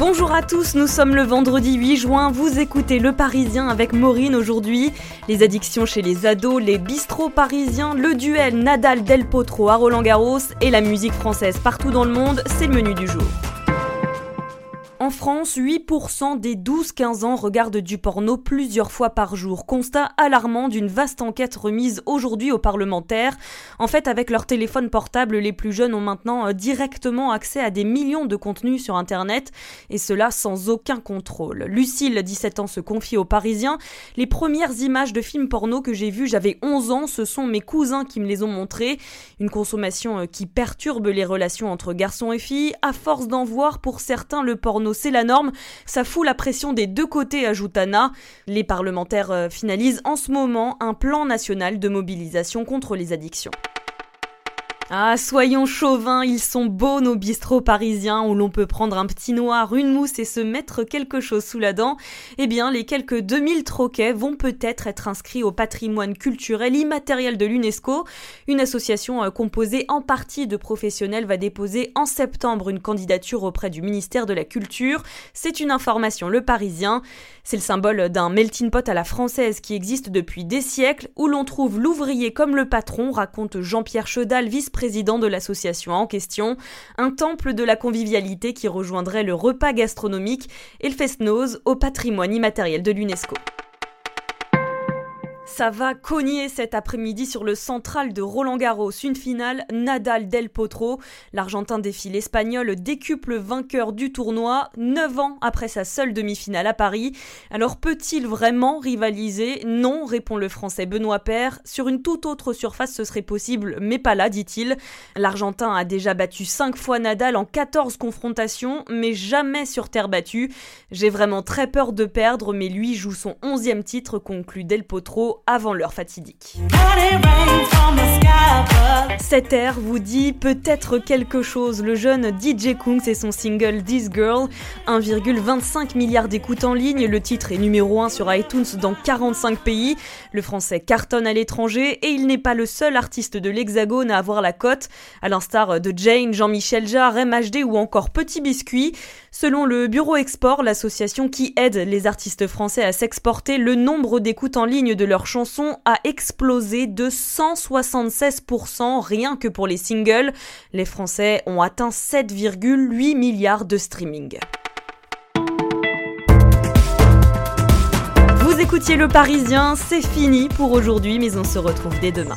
Bonjour à tous, nous sommes le vendredi 8 juin, vous écoutez Le Parisien avec Maureen aujourd'hui. Les addictions chez les ados, les bistrots parisiens, le duel Nadal-Del Potro à Roland Garros et la musique française partout dans le monde, c'est le menu du jour. En France, 8% des 12-15 ans regardent du porno plusieurs fois par jour. Constat alarmant d'une vaste enquête remise aujourd'hui aux parlementaires. En fait, avec leur téléphone portable, les plus jeunes ont maintenant euh, directement accès à des millions de contenus sur Internet, et cela sans aucun contrôle. Lucille, 17 ans, se confie aux Parisiens. Les premières images de films porno que j'ai vues, j'avais 11 ans, ce sont mes cousins qui me les ont montrés. Une consommation euh, qui perturbe les relations entre garçons et filles. À force d'en voir, pour certains, le porno c'est la norme. Ça fout la pression des deux côtés, ajoute Anna. Les parlementaires euh, finalisent en ce moment un plan national de mobilisation contre les addictions. Ah, soyons chauvins, ils sont beaux nos bistrots parisiens où l'on peut prendre un petit noir, une mousse et se mettre quelque chose sous la dent. Eh bien, les quelques 2000 troquets vont peut-être être inscrits au patrimoine culturel immatériel de l'UNESCO. Une association euh, composée en partie de professionnels va déposer en septembre une candidature auprès du ministère de la Culture. C'est une information Le Parisien. C'est le symbole d'un melting pot à la française qui existe depuis des siècles où l'on trouve l'ouvrier comme le patron, raconte Jean-Pierre Chedal, vice-président président de l'association en question, un temple de la convivialité qui rejoindrait le repas gastronomique et le fest-noz au patrimoine immatériel de l'UNESCO. Ça va cogner cet après-midi sur le central de Roland Garros. Une finale Nadal Del Potro. L'Argentin défile espagnol décuple vainqueur du tournoi, 9 ans après sa seule demi-finale à Paris. Alors peut-il vraiment rivaliser? Non, répond le français Benoît Paire. Sur une toute autre surface, ce serait possible, mais pas là, dit-il. L'Argentin a déjà battu 5 fois Nadal en 14 confrontations, mais jamais sur terre battue. J'ai vraiment très peur de perdre, mais lui joue son 11e titre, conclut Del Potro avant l'heure fatidique. Cette air vous dit peut-être quelque chose. Le jeune DJ Kungs et son single This Girl, 1,25 milliard d'écoutes en ligne. Le titre est numéro 1 sur iTunes dans 45 pays. Le français cartonne à l'étranger et il n'est pas le seul artiste de l'Hexagone à avoir la cote. À l'instar de Jane, Jean-Michel Jarre, MHD ou encore Petit Biscuit. Selon le Bureau Export, l'association qui aide les artistes français à s'exporter, le nombre d'écoutes en ligne de leurs chansons a explosé de 176% rien que pour les singles. Les Français ont atteint 7,8 milliards de streaming. Vous écoutiez Le Parisien, c'est fini pour aujourd'hui, mais on se retrouve dès demain.